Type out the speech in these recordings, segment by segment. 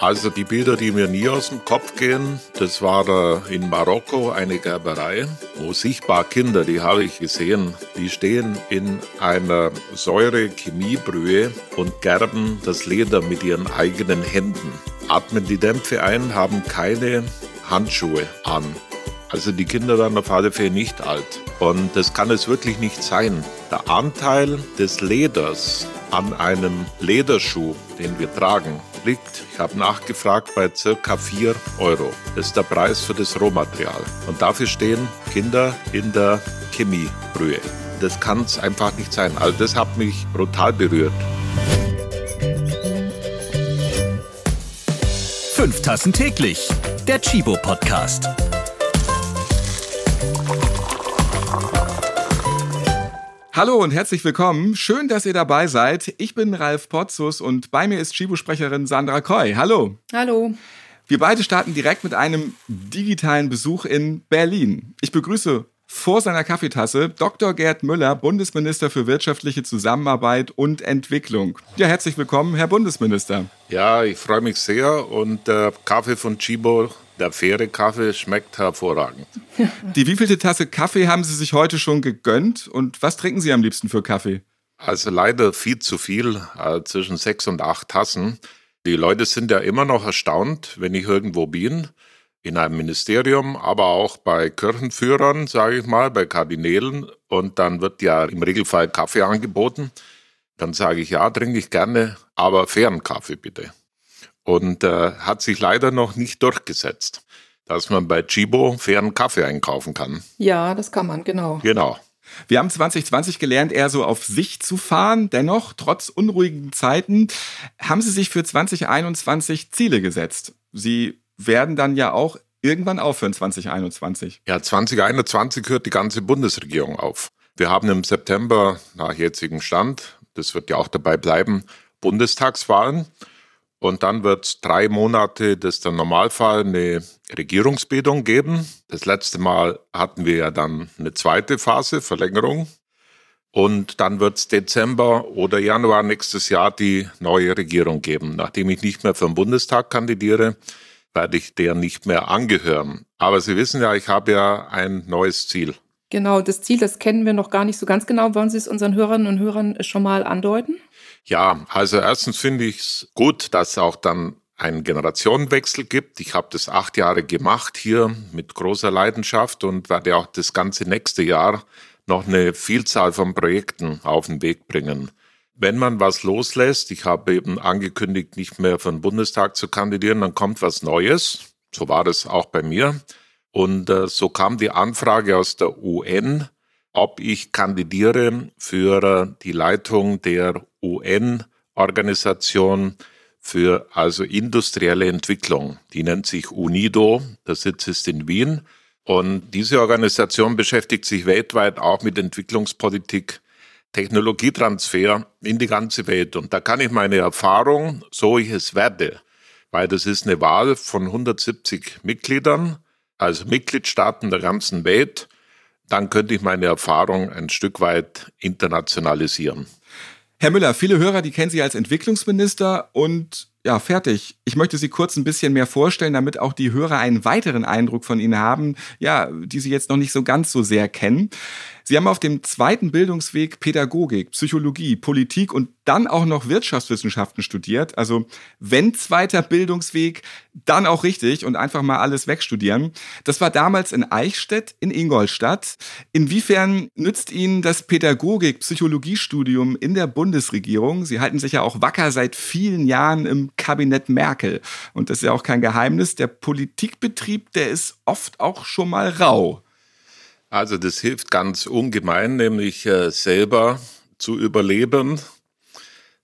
Also die Bilder, die mir nie aus dem Kopf gehen, das war in Marokko eine Gerberei, wo sichtbar Kinder, die habe ich gesehen, die stehen in einer Säure-Chemiebrühe und gerben das Leder mit ihren eigenen Händen. Atmen die Dämpfe ein, haben keine Handschuhe an. Also die Kinder werden auf alle Fälle nicht alt. Und das kann es wirklich nicht sein. Der Anteil des Leders an einem Lederschuh, den wir tragen, liegt, ich habe nachgefragt, bei circa 4 Euro. Das ist der Preis für das Rohmaterial. Und dafür stehen Kinder in der Chemiebrühe. Das kann es einfach nicht sein. Also das hat mich brutal berührt. Fünf Tassen täglich. Der Chibo Podcast. Hallo und herzlich willkommen. Schön, dass ihr dabei seid. Ich bin Ralf Potzus und bei mir ist Chibo-Sprecherin Sandra Koy. Hallo. Hallo. Wir beide starten direkt mit einem digitalen Besuch in Berlin. Ich begrüße vor seiner Kaffeetasse Dr. Gerd Müller, Bundesminister für wirtschaftliche Zusammenarbeit und Entwicklung. Ja, herzlich willkommen, Herr Bundesminister. Ja, ich freue mich sehr und der Kaffee von Chibo der faire Kaffee schmeckt hervorragend. Die wievielte Tasse Kaffee haben Sie sich heute schon gegönnt und was trinken Sie am liebsten für Kaffee? Also leider viel zu viel, äh, zwischen sechs und acht Tassen. Die Leute sind ja immer noch erstaunt, wenn ich irgendwo bin, in einem Ministerium, aber auch bei Kirchenführern, sage ich mal, bei Kardinälen. Und dann wird ja im Regelfall Kaffee angeboten. Dann sage ich, ja, trinke ich gerne, aber fairen Kaffee bitte und äh, hat sich leider noch nicht durchgesetzt, dass man bei Chibo fairen Kaffee einkaufen kann. Ja, das kann man, genau. Genau. Wir haben 2020 gelernt, eher so auf sich zu fahren. Dennoch, trotz unruhigen Zeiten, haben Sie sich für 2021 Ziele gesetzt. Sie werden dann ja auch irgendwann aufhören, 2021. Ja, 2021 hört die ganze Bundesregierung auf. Wir haben im September nach jetzigem Stand, das wird ja auch dabei bleiben, Bundestagswahlen. Und dann wird es drei Monate, das ist der Normalfall, eine Regierungsbildung geben. Das letzte Mal hatten wir ja dann eine zweite Phase, Verlängerung. Und dann wird es Dezember oder Januar nächstes Jahr die neue Regierung geben. Nachdem ich nicht mehr für den Bundestag kandidiere, werde ich der nicht mehr angehören. Aber Sie wissen ja, ich habe ja ein neues Ziel. Genau, das Ziel, das kennen wir noch gar nicht so ganz genau. Wollen Sie es unseren Hörerinnen und Hörern schon mal andeuten? Ja, also erstens finde ich es gut, dass es auch dann einen Generationenwechsel gibt. Ich habe das acht Jahre gemacht hier mit großer Leidenschaft und werde auch das ganze nächste Jahr noch eine Vielzahl von Projekten auf den Weg bringen. Wenn man was loslässt, ich habe eben angekündigt, nicht mehr für den Bundestag zu kandidieren, dann kommt was Neues. So war das auch bei mir. Und äh, so kam die Anfrage aus der UN, ob ich kandidiere für die Leitung der UN-Organisation für also industrielle Entwicklung. Die nennt sich UNIDO, der Sitz ist in Wien. Und diese Organisation beschäftigt sich weltweit auch mit Entwicklungspolitik, Technologietransfer in die ganze Welt. Und da kann ich meine Erfahrung, so ich es werde, weil das ist eine Wahl von 170 Mitgliedern, also Mitgliedstaaten der ganzen Welt, dann könnte ich meine Erfahrung ein Stück weit internationalisieren. Herr Müller, viele Hörer, die kennen Sie als Entwicklungsminister und ja, fertig. Ich möchte Sie kurz ein bisschen mehr vorstellen, damit auch die Hörer einen weiteren Eindruck von Ihnen haben, ja, die Sie jetzt noch nicht so ganz so sehr kennen. Sie haben auf dem zweiten Bildungsweg Pädagogik, Psychologie, Politik und dann auch noch Wirtschaftswissenschaften studiert. Also wenn zweiter Bildungsweg, dann auch richtig und einfach mal alles wegstudieren. Das war damals in Eichstätt in Ingolstadt. Inwiefern nützt Ihnen das Pädagogik, Psychologiestudium in der Bundesregierung? Sie halten sich ja auch wacker seit vielen Jahren im Kabinett Merkel. Und das ist ja auch kein Geheimnis. Der Politikbetrieb, der ist oft auch schon mal rau. Also das hilft ganz ungemein, nämlich äh, selber zu überleben.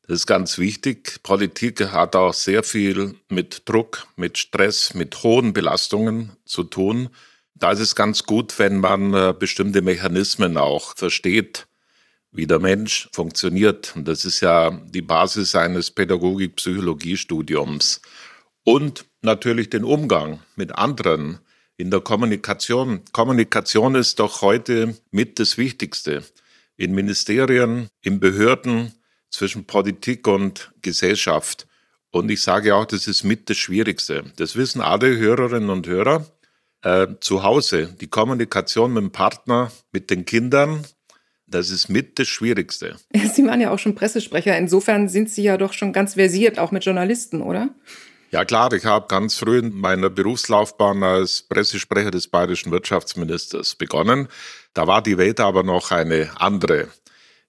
Das ist ganz wichtig. Politik hat auch sehr viel mit Druck, mit Stress, mit hohen Belastungen zu tun. Da ist es ganz gut, wenn man äh, bestimmte Mechanismen auch versteht, wie der Mensch funktioniert. Und das ist ja die Basis eines Pädagogik-Psychologie-Studiums. Und natürlich den Umgang mit anderen in der Kommunikation. Kommunikation ist doch heute mit das Wichtigste. In Ministerien, in Behörden, zwischen Politik und Gesellschaft. Und ich sage auch, das ist mit das Schwierigste. Das wissen alle Hörerinnen und Hörer. Äh, zu Hause, die Kommunikation mit dem Partner, mit den Kindern, das ist mit das Schwierigste. Sie waren ja auch schon Pressesprecher. Insofern sind Sie ja doch schon ganz versiert, auch mit Journalisten, oder? Ja klar, ich habe ganz früh in meiner Berufslaufbahn als Pressesprecher des bayerischen Wirtschaftsministers begonnen. Da war die Welt aber noch eine andere.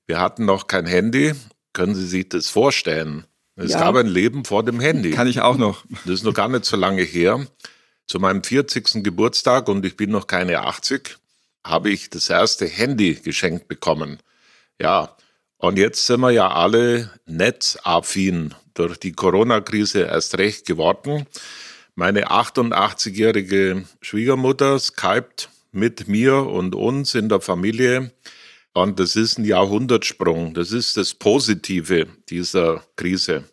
Wir hatten noch kein Handy. Können Sie sich das vorstellen? Es ja. gab ein Leben vor dem Handy. Kann ich auch noch. Das ist noch gar nicht so lange her. Zu meinem 40. Geburtstag und ich bin noch keine 80, habe ich das erste Handy geschenkt bekommen. Ja, und jetzt sind wir ja alle netzaffin durch die Corona-Krise erst recht geworden. Meine 88-jährige Schwiegermutter skypt mit mir und uns in der Familie. Und das ist ein Jahrhundertsprung. Das ist das Positive dieser Krise.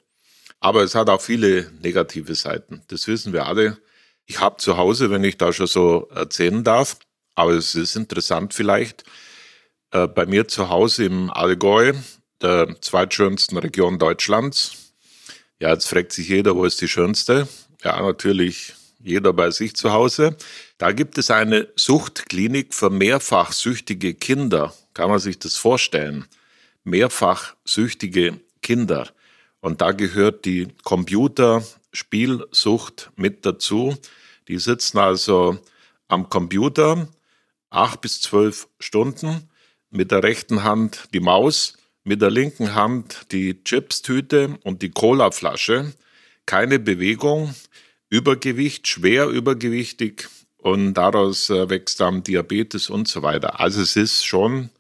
Aber es hat auch viele negative Seiten. Das wissen wir alle. Ich habe zu Hause, wenn ich da schon so erzählen darf, aber es ist interessant vielleicht, äh, bei mir zu Hause im Allgäu, der zweitschönsten Region Deutschlands. Ja, jetzt fragt sich jeder, wo ist die schönste? Ja, natürlich jeder bei sich zu Hause. Da gibt es eine Suchtklinik für mehrfach süchtige Kinder. Kann man sich das vorstellen? Mehrfach süchtige Kinder. Und da gehört die Computerspielsucht mit dazu. Die sitzen also am Computer acht bis zwölf Stunden mit der rechten Hand die Maus, mit der linken Hand die Chipstüte und die Colaflasche. Keine Bewegung, Übergewicht, schwer übergewichtig und daraus äh, wächst dann Diabetes und so weiter. Also es ist schon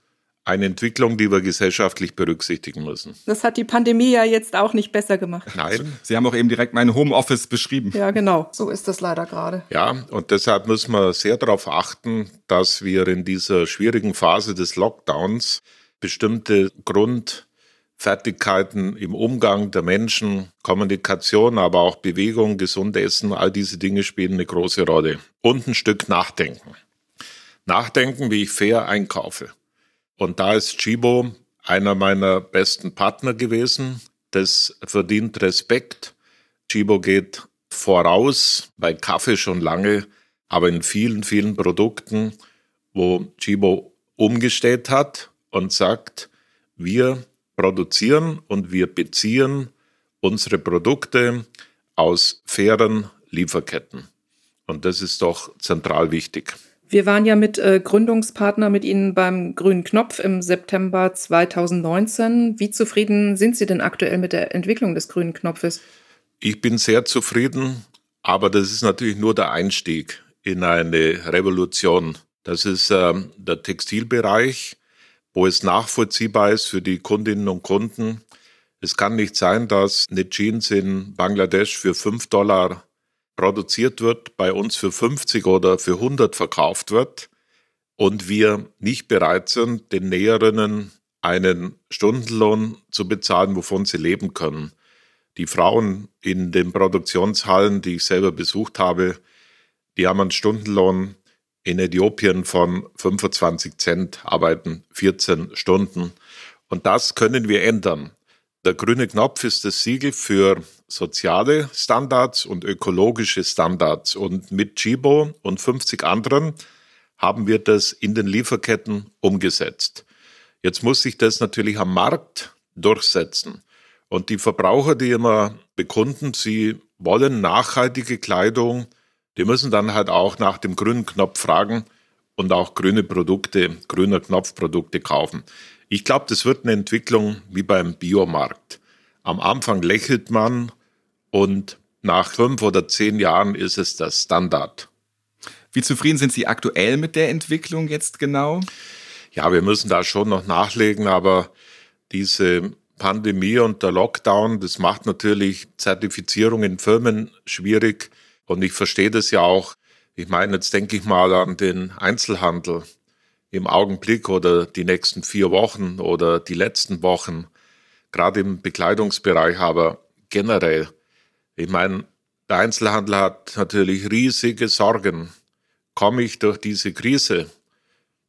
eine Entwicklung, die wir gesellschaftlich berücksichtigen müssen. Das hat die Pandemie ja jetzt auch nicht besser gemacht. Nein. Sie haben auch eben direkt mein Homeoffice beschrieben. Ja, genau. So ist das leider gerade. Ja, und deshalb müssen wir sehr darauf achten, dass wir in dieser schwierigen Phase des Lockdowns bestimmte Grundfertigkeiten im Umgang der Menschen, Kommunikation, aber auch Bewegung, gesund essen, all diese Dinge spielen eine große Rolle. Und ein Stück Nachdenken. Nachdenken, wie ich fair einkaufe. Und da ist Chibo einer meiner besten Partner gewesen. Das verdient Respekt. Chibo geht voraus, bei Kaffee schon lange, aber in vielen, vielen Produkten, wo Chibo umgestellt hat und sagt, wir produzieren und wir beziehen unsere Produkte aus fairen Lieferketten. Und das ist doch zentral wichtig. Wir waren ja mit äh, Gründungspartner mit Ihnen beim Grünen Knopf im September 2019. Wie zufrieden sind Sie denn aktuell mit der Entwicklung des Grünen Knopfes? Ich bin sehr zufrieden, aber das ist natürlich nur der Einstieg in eine Revolution. Das ist äh, der Textilbereich, wo es nachvollziehbar ist für die Kundinnen und Kunden. Es kann nicht sein, dass eine Jeans in Bangladesch für 5 Dollar produziert wird, bei uns für 50 oder für 100 verkauft wird und wir nicht bereit sind, den Näherinnen einen Stundenlohn zu bezahlen, wovon sie leben können. Die Frauen in den Produktionshallen, die ich selber besucht habe, die haben einen Stundenlohn in Äthiopien von 25 Cent, arbeiten 14 Stunden. Und das können wir ändern. Der grüne Knopf ist das Siegel für soziale Standards und ökologische Standards. Und mit Chibo und 50 anderen haben wir das in den Lieferketten umgesetzt. Jetzt muss sich das natürlich am Markt durchsetzen. Und die Verbraucher, die immer bekunden, sie wollen nachhaltige Kleidung, die müssen dann halt auch nach dem grünen Knopf fragen und auch grüne Produkte, grüner Knopfprodukte kaufen. Ich glaube, das wird eine Entwicklung wie beim Biomarkt. Am Anfang lächelt man und nach fünf oder zehn Jahren ist es das Standard. Wie zufrieden sind Sie aktuell mit der Entwicklung jetzt genau? Ja, wir müssen da schon noch nachlegen, aber diese Pandemie und der Lockdown, das macht natürlich Zertifizierung in Firmen schwierig. Und ich verstehe das ja auch. Ich meine, jetzt denke ich mal an den Einzelhandel im Augenblick oder die nächsten vier Wochen oder die letzten Wochen, gerade im Bekleidungsbereich, aber generell. Ich meine, der Einzelhandel hat natürlich riesige Sorgen. Komme ich durch diese Krise?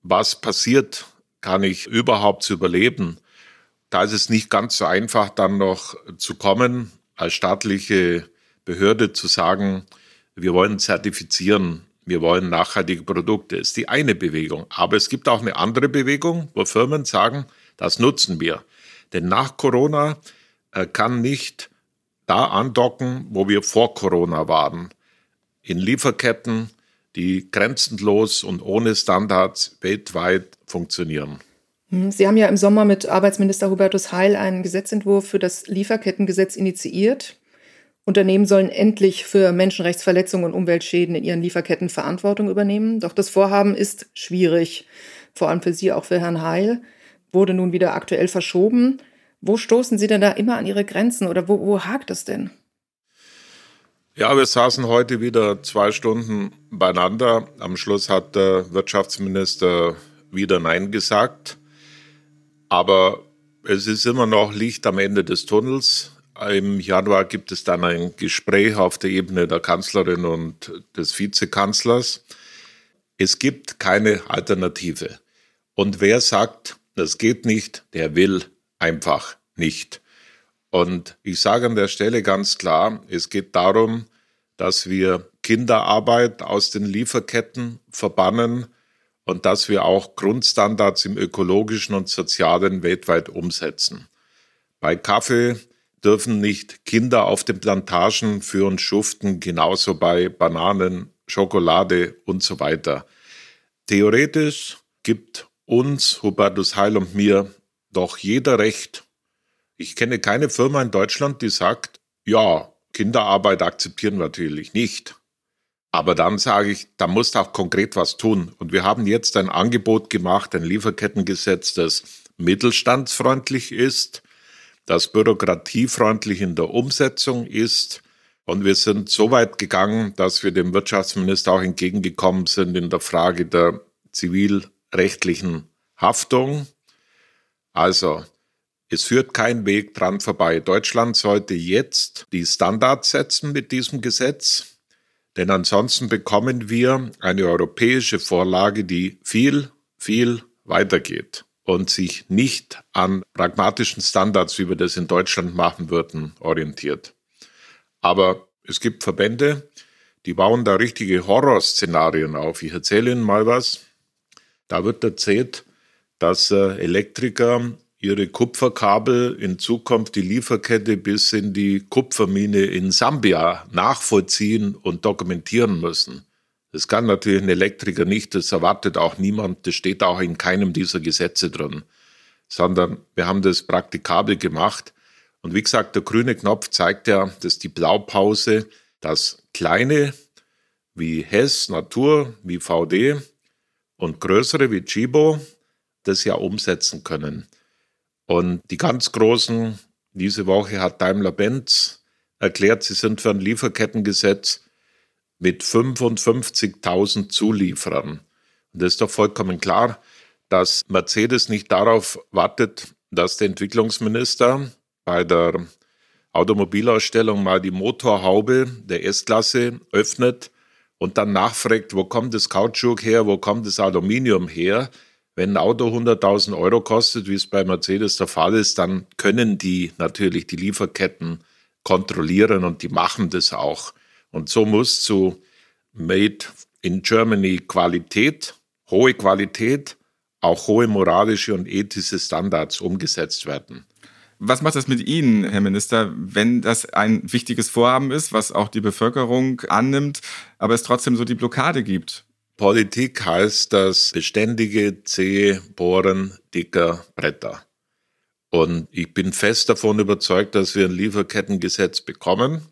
Was passiert? Kann ich überhaupt überleben? Da ist es nicht ganz so einfach, dann noch zu kommen. als staatliche Behörde zu sagen, wir wollen zertifizieren, wir wollen nachhaltige Produkte, ist die eine Bewegung. Aber es gibt auch eine andere Bewegung, wo Firmen sagen, das nutzen wir. Denn nach Corona äh, kann nicht da andocken, wo wir vor Corona waren. In Lieferketten, die grenzenlos und ohne Standards weltweit funktionieren. Hm, Sie haben ja im Sommer mit Arbeitsminister Hubertus Heil einen Gesetzentwurf für das Lieferkettengesetz initiiert. Unternehmen sollen endlich für Menschenrechtsverletzungen und Umweltschäden in ihren Lieferketten Verantwortung übernehmen. Doch das Vorhaben ist schwierig, vor allem für Sie, auch für Herrn Heil, wurde nun wieder aktuell verschoben. Wo stoßen Sie denn da immer an Ihre Grenzen oder wo, wo hakt es denn? Ja, wir saßen heute wieder zwei Stunden beieinander. Am Schluss hat der Wirtschaftsminister wieder Nein gesagt. Aber es ist immer noch Licht am Ende des Tunnels. Im Januar gibt es dann ein Gespräch auf der Ebene der Kanzlerin und des Vizekanzlers. Es gibt keine Alternative. Und wer sagt, das geht nicht, der will einfach nicht. Und ich sage an der Stelle ganz klar, es geht darum, dass wir Kinderarbeit aus den Lieferketten verbannen und dass wir auch Grundstandards im ökologischen und sozialen weltweit umsetzen. Bei Kaffee dürfen nicht Kinder auf den Plantagen für uns schuften, genauso bei Bananen, Schokolade und so weiter. Theoretisch gibt uns, Hubertus Heil und mir, doch jeder Recht. Ich kenne keine Firma in Deutschland, die sagt, ja, Kinderarbeit akzeptieren wir natürlich nicht. Aber dann sage ich, da musst du auch konkret was tun. Und wir haben jetzt ein Angebot gemacht, ein Lieferkettengesetz, das mittelstandsfreundlich ist, das bürokratiefreundlich in der Umsetzung ist. Und wir sind so weit gegangen, dass wir dem Wirtschaftsminister auch entgegengekommen sind in der Frage der zivilrechtlichen Haftung. Also, es führt kein Weg dran vorbei. Deutschland sollte jetzt die Standards setzen mit diesem Gesetz, denn ansonsten bekommen wir eine europäische Vorlage, die viel, viel weitergeht und sich nicht an pragmatischen Standards, wie wir das in Deutschland machen würden, orientiert. Aber es gibt Verbände, die bauen da richtige Horrorszenarien auf. Ich erzähle Ihnen mal was. Da wird erzählt, dass äh, Elektriker ihre Kupferkabel in Zukunft die Lieferkette bis in die Kupfermine in Sambia nachvollziehen und dokumentieren müssen. Das kann natürlich ein Elektriker nicht, das erwartet auch niemand, das steht auch in keinem dieser Gesetze drin, sondern wir haben das praktikabel gemacht. Und wie gesagt, der grüne Knopf zeigt ja, dass die Blaupause, das kleine wie Hess, Natur, wie VD und größere wie Chibo das ja umsetzen können. Und die ganz Großen, diese Woche hat Daimler-Benz erklärt, sie sind für ein Lieferkettengesetz mit 55.000 Zulieferern. Und das ist doch vollkommen klar, dass Mercedes nicht darauf wartet, dass der Entwicklungsminister bei der Automobilausstellung mal die Motorhaube der S-Klasse öffnet und dann nachfragt, wo kommt das Kautschuk her, wo kommt das Aluminium her. Wenn ein Auto 100.000 Euro kostet, wie es bei Mercedes der Fall ist, dann können die natürlich die Lieferketten kontrollieren und die machen das auch. Und so muss zu Made in Germany Qualität, hohe Qualität, auch hohe moralische und ethische Standards umgesetzt werden. Was macht das mit Ihnen, Herr Minister, wenn das ein wichtiges Vorhaben ist, was auch die Bevölkerung annimmt, aber es trotzdem so die Blockade gibt? Politik heißt das beständige zähe Bohren dicker Bretter. Und ich bin fest davon überzeugt, dass wir ein Lieferkettengesetz bekommen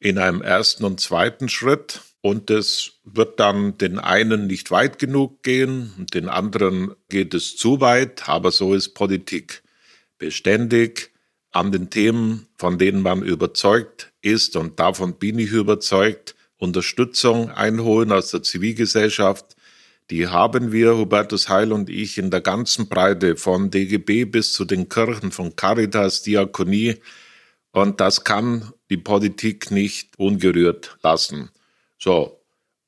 in einem ersten und zweiten Schritt. Und es wird dann den einen nicht weit genug gehen den anderen geht es zu weit. Aber so ist Politik. Beständig an den Themen, von denen man überzeugt ist, und davon bin ich überzeugt, Unterstützung einholen aus der Zivilgesellschaft. Die haben wir, Hubertus Heil und ich, in der ganzen Breite von DGB bis zu den Kirchen, von Caritas, Diakonie. Und das kann die Politik nicht ungerührt lassen. So,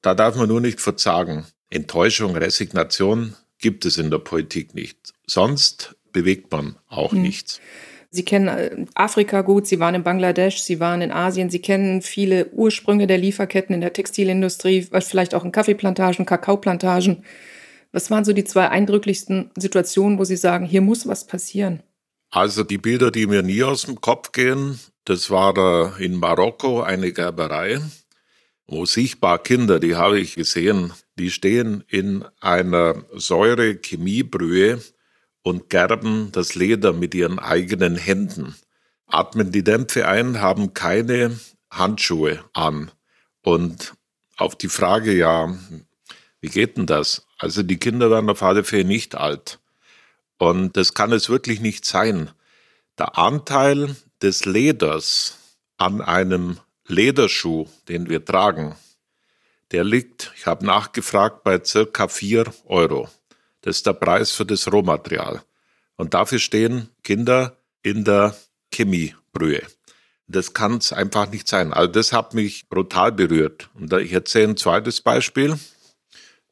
da darf man nur nicht verzagen. Enttäuschung, Resignation gibt es in der Politik nicht. Sonst bewegt man auch hm. nichts. Sie kennen äh, Afrika gut, Sie waren in Bangladesch, Sie waren in Asien, Sie kennen viele Ursprünge der Lieferketten in der Textilindustrie, vielleicht auch in Kaffeeplantagen, Kakaoplantagen. Was waren so die zwei eindrücklichsten Situationen, wo Sie sagen, hier muss was passieren? Also die Bilder, die mir nie aus dem Kopf gehen, das war in Marokko eine Gerberei, wo sichtbar Kinder, die habe ich gesehen, die stehen in einer Säure-Chemiebrühe und gerben das Leder mit ihren eigenen Händen, atmen die Dämpfe ein, haben keine Handschuhe an. Und auf die Frage, ja, wie geht denn das? Also die Kinder werden auf alle Fälle nicht alt. Und das kann es wirklich nicht sein. Der Anteil des Leders an einem Lederschuh, den wir tragen, der liegt, ich habe nachgefragt, bei circa 4 Euro. Das ist der Preis für das Rohmaterial. Und dafür stehen Kinder in der Chemiebrühe. Das kann es einfach nicht sein. Also das hat mich brutal berührt. Und ich erzähle ein zweites Beispiel.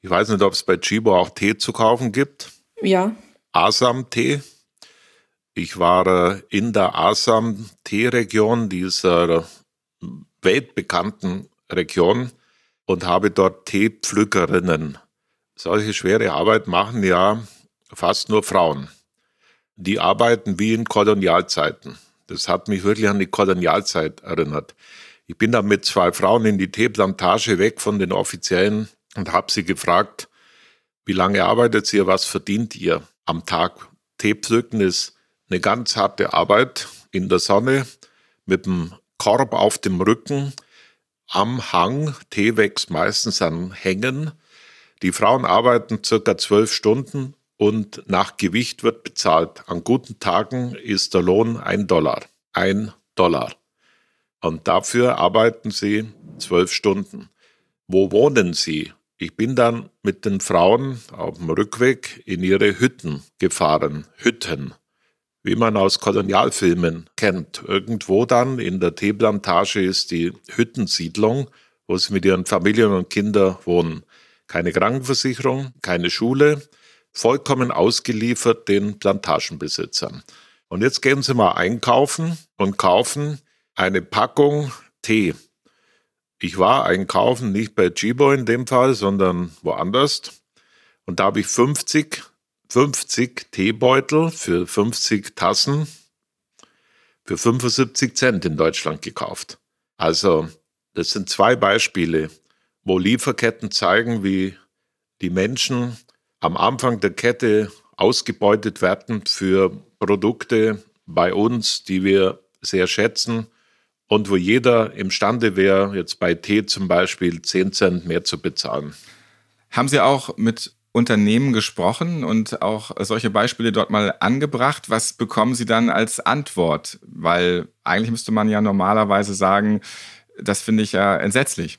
Ich weiß nicht, ob es bei Chibo auch Tee zu kaufen gibt. Ja. Asam-Tee. Ich war in der Asam-Tee-Region, dieser weltbekannten Region, und habe dort Teepflückerinnen. Solche schwere Arbeit machen ja fast nur Frauen. Die arbeiten wie in Kolonialzeiten. Das hat mich wirklich an die Kolonialzeit erinnert. Ich bin dann mit zwei Frauen in die Teeplantage weg von den Offiziellen und habe sie gefragt, wie lange arbeitet ihr, was verdient ihr? Am Tag. Tee pflücken ist eine ganz harte Arbeit in der Sonne mit dem Korb auf dem Rücken am Hang. Tee wächst meistens an Hängen. Die Frauen arbeiten circa zwölf Stunden und nach Gewicht wird bezahlt. An guten Tagen ist der Lohn ein Dollar. Ein Dollar. Und dafür arbeiten sie zwölf Stunden. Wo wohnen sie? Ich bin dann mit den Frauen auf dem Rückweg in ihre Hütten gefahren. Hütten. Wie man aus Kolonialfilmen kennt. Irgendwo dann in der Teeplantage ist die Hüttensiedlung, wo sie mit ihren Familien und Kindern wohnen. Keine Krankenversicherung, keine Schule, vollkommen ausgeliefert den Plantagenbesitzern. Und jetzt gehen Sie mal einkaufen und kaufen eine Packung Tee ich war einkaufen, nicht bei Chibo in dem Fall, sondern woanders. Und da habe ich 50, 50 Teebeutel für 50 Tassen für 75 Cent in Deutschland gekauft. Also, das sind zwei Beispiele, wo Lieferketten zeigen, wie die Menschen am Anfang der Kette ausgebeutet werden für Produkte bei uns, die wir sehr schätzen und wo jeder imstande wäre, jetzt bei Tee zum Beispiel 10 Cent mehr zu bezahlen. Haben Sie auch mit Unternehmen gesprochen und auch solche Beispiele dort mal angebracht? Was bekommen Sie dann als Antwort? Weil eigentlich müsste man ja normalerweise sagen, das finde ich ja entsetzlich.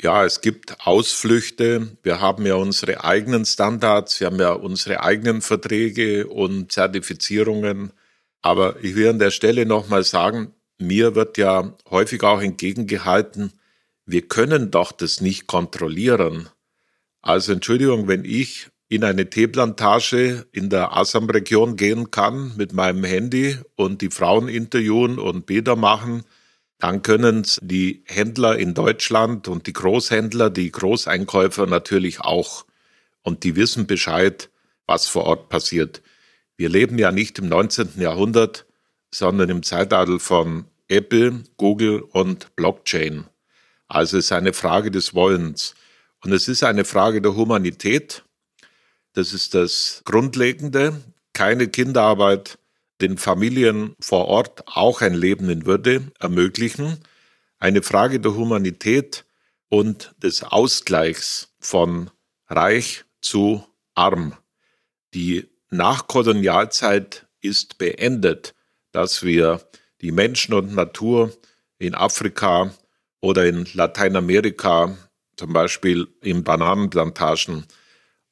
Ja, es gibt Ausflüchte. Wir haben ja unsere eigenen Standards, wir haben ja unsere eigenen Verträge und Zertifizierungen. Aber ich will an der Stelle nochmal sagen, mir wird ja häufig auch entgegengehalten, wir können doch das nicht kontrollieren. Also Entschuldigung, wenn ich in eine Teeplantage in der Assam-Region gehen kann mit meinem Handy und die Frauen interviewen und Bilder machen, dann können die Händler in Deutschland und die Großhändler, die Großeinkäufer natürlich auch. Und die wissen Bescheid, was vor Ort passiert. Wir leben ja nicht im 19. Jahrhundert, sondern im Zeitalter von Apple, Google und Blockchain. Also es ist eine Frage des Wollens. Und es ist eine Frage der Humanität. Das ist das Grundlegende. Keine Kinderarbeit, den Familien vor Ort auch ein Leben in Würde ermöglichen. Eine Frage der Humanität und des Ausgleichs von reich zu arm. Die Nachkolonialzeit ist beendet dass wir die Menschen und Natur in Afrika oder in Lateinamerika, zum Beispiel in Bananenplantagen,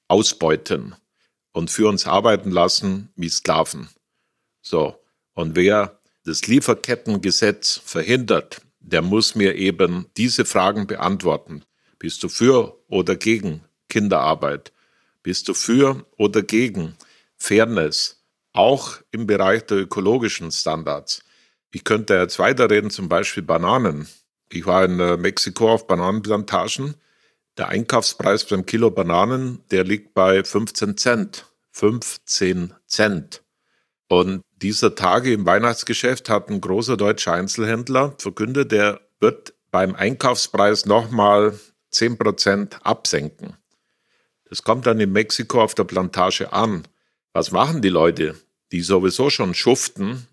ausbeuten und für uns arbeiten lassen wie Sklaven. So, und wer das Lieferkettengesetz verhindert, der muss mir eben diese Fragen beantworten. Bist du für oder gegen Kinderarbeit? Bist du für oder gegen Fairness? Auch im Bereich der ökologischen Standards. Ich könnte jetzt weiterreden, zum Beispiel Bananen. Ich war in äh, Mexiko auf Bananenplantagen. Der Einkaufspreis beim Kilo Bananen, der liegt bei 15 Cent. 15 Cent. Und dieser Tage im Weihnachtsgeschäft hat ein großer deutscher Einzelhändler verkündet, der wird beim Einkaufspreis nochmal 10% absenken. Das kommt dann in Mexiko auf der Plantage an. Was machen die Leute, die sowieso schon schuften,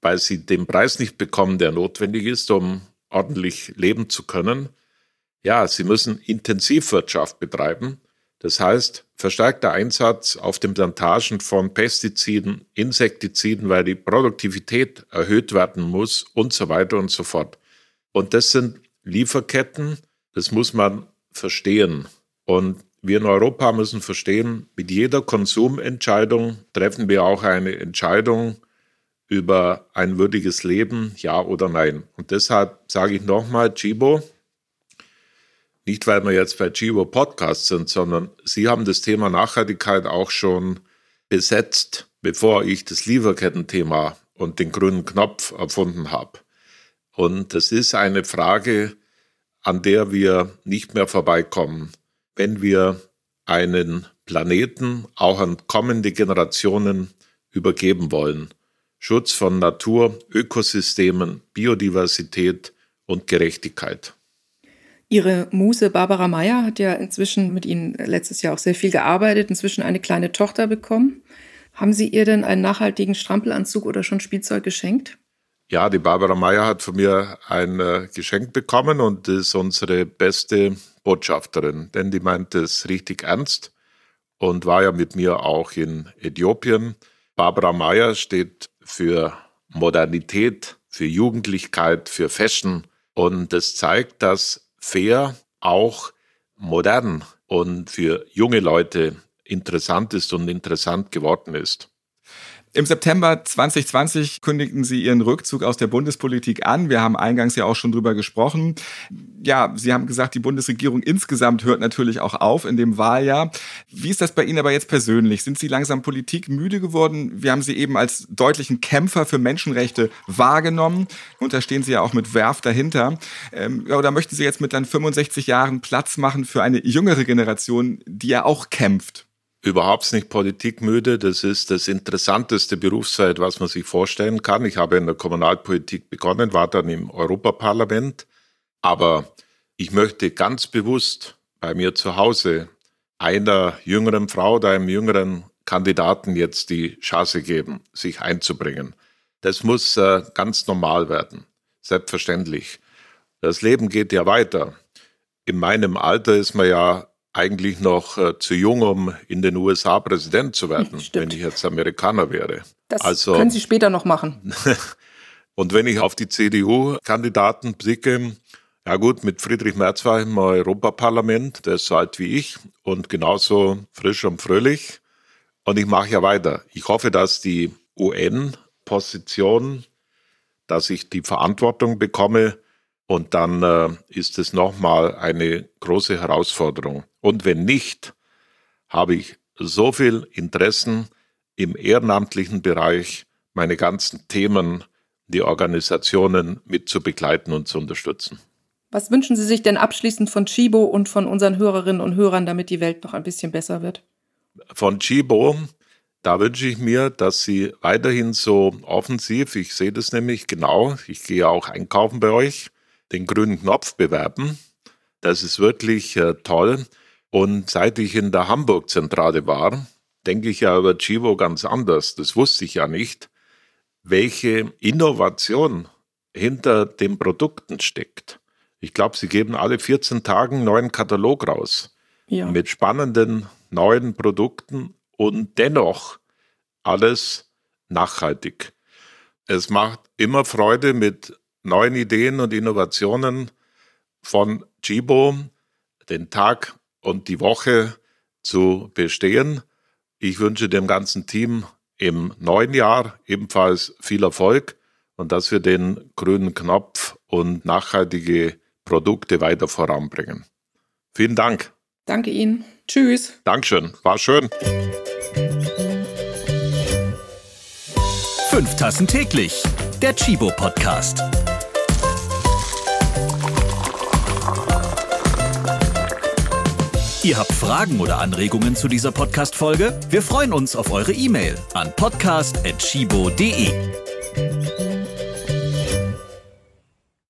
weil sie den Preis nicht bekommen, der notwendig ist, um ordentlich leben zu können? Ja, sie müssen Intensivwirtschaft betreiben. Das heißt, verstärkter Einsatz auf den Plantagen von Pestiziden, Insektiziden, weil die Produktivität erhöht werden muss und so weiter und so fort. Und das sind Lieferketten, das muss man verstehen. Und wir in Europa müssen verstehen, mit jeder Konsumentscheidung treffen wir auch eine Entscheidung über ein würdiges Leben, ja oder nein. Und deshalb sage ich nochmal, Chibo, nicht weil wir jetzt bei Chibo Podcast sind, sondern Sie haben das Thema Nachhaltigkeit auch schon besetzt, bevor ich das Lieferkettenthema und den grünen Knopf erfunden habe. Und das ist eine Frage, an der wir nicht mehr vorbeikommen, wenn wir einen Planeten auch an kommende Generationen übergeben wollen. Schutz von Natur, Ökosystemen, Biodiversität und Gerechtigkeit. Ihre Muse Barbara Meyer hat ja inzwischen mit Ihnen letztes Jahr auch sehr viel gearbeitet, inzwischen eine kleine Tochter bekommen. Haben Sie ihr denn einen nachhaltigen Strampelanzug oder schon Spielzeug geschenkt? Ja, die Barbara Meyer hat von mir ein äh, Geschenk bekommen und ist unsere beste Botschafterin, denn die meint es richtig ernst und war ja mit mir auch in Äthiopien. Barbara Meyer steht für Modernität, für Jugendlichkeit, für Fashion und es zeigt, dass fair auch modern und für junge Leute interessant ist und interessant geworden ist. Im September 2020 kündigten Sie Ihren Rückzug aus der Bundespolitik an. Wir haben eingangs ja auch schon drüber gesprochen. Ja, Sie haben gesagt, die Bundesregierung insgesamt hört natürlich auch auf in dem Wahljahr. Wie ist das bei Ihnen aber jetzt persönlich? Sind Sie langsam politikmüde geworden? Wir haben Sie eben als deutlichen Kämpfer für Menschenrechte wahrgenommen. Und da stehen Sie ja auch mit Werf dahinter. Ähm, oder möchten Sie jetzt mit dann 65 Jahren Platz machen für eine jüngere Generation, die ja auch kämpft? Überhaupt nicht politikmüde. Das ist das interessanteste Berufsfeld, was man sich vorstellen kann. Ich habe in der Kommunalpolitik begonnen, war dann im Europaparlament. Aber ich möchte ganz bewusst bei mir zu Hause einer jüngeren Frau oder einem jüngeren Kandidaten jetzt die Chance geben, sich einzubringen. Das muss äh, ganz normal werden, selbstverständlich. Das Leben geht ja weiter. In meinem Alter ist man ja eigentlich noch äh, zu jung, um in den USA Präsident zu werden, Stimmt. wenn ich jetzt Amerikaner wäre. Das also, können Sie später noch machen. und wenn ich auf die CDU-Kandidaten blicke, ja gut, mit Friedrich Merz war ich im Europaparlament, der ist so alt wie ich und genauso frisch und fröhlich. Und ich mache ja weiter. Ich hoffe, dass die UN-Position, dass ich die Verantwortung bekomme, und dann äh, ist es nochmal eine große Herausforderung. Und wenn nicht, habe ich so viel Interessen im ehrenamtlichen Bereich, meine ganzen Themen, die Organisationen mit zu begleiten und zu unterstützen. Was wünschen Sie sich denn abschließend von Chibo und von unseren Hörerinnen und Hörern, damit die Welt noch ein bisschen besser wird? Von Chibo, da wünsche ich mir, dass Sie weiterhin so offensiv, ich sehe das nämlich genau, ich gehe auch einkaufen bei euch, den grünen Knopf bewerben. Das ist wirklich äh, toll. Und seit ich in der Hamburg-Zentrale war, denke ich ja über Chivo ganz anders. Das wusste ich ja nicht, welche Innovation hinter den Produkten steckt. Ich glaube, sie geben alle 14 Tage einen neuen Katalog raus. Ja. Mit spannenden neuen Produkten und dennoch alles nachhaltig. Es macht immer Freude, mit neuen Ideen und Innovationen von Chibo den Tag und die Woche zu bestehen. Ich wünsche dem ganzen Team im neuen Jahr ebenfalls viel Erfolg und dass wir den grünen Knopf und nachhaltige Produkte weiter voranbringen. Vielen Dank. Danke Ihnen. Tschüss. Dankeschön. War schön. Fünf Tassen täglich. Der Chibo Podcast. Ihr habt Fragen oder Anregungen zu dieser Podcast-Folge? Wir freuen uns auf eure E-Mail an podcast.chibo.de.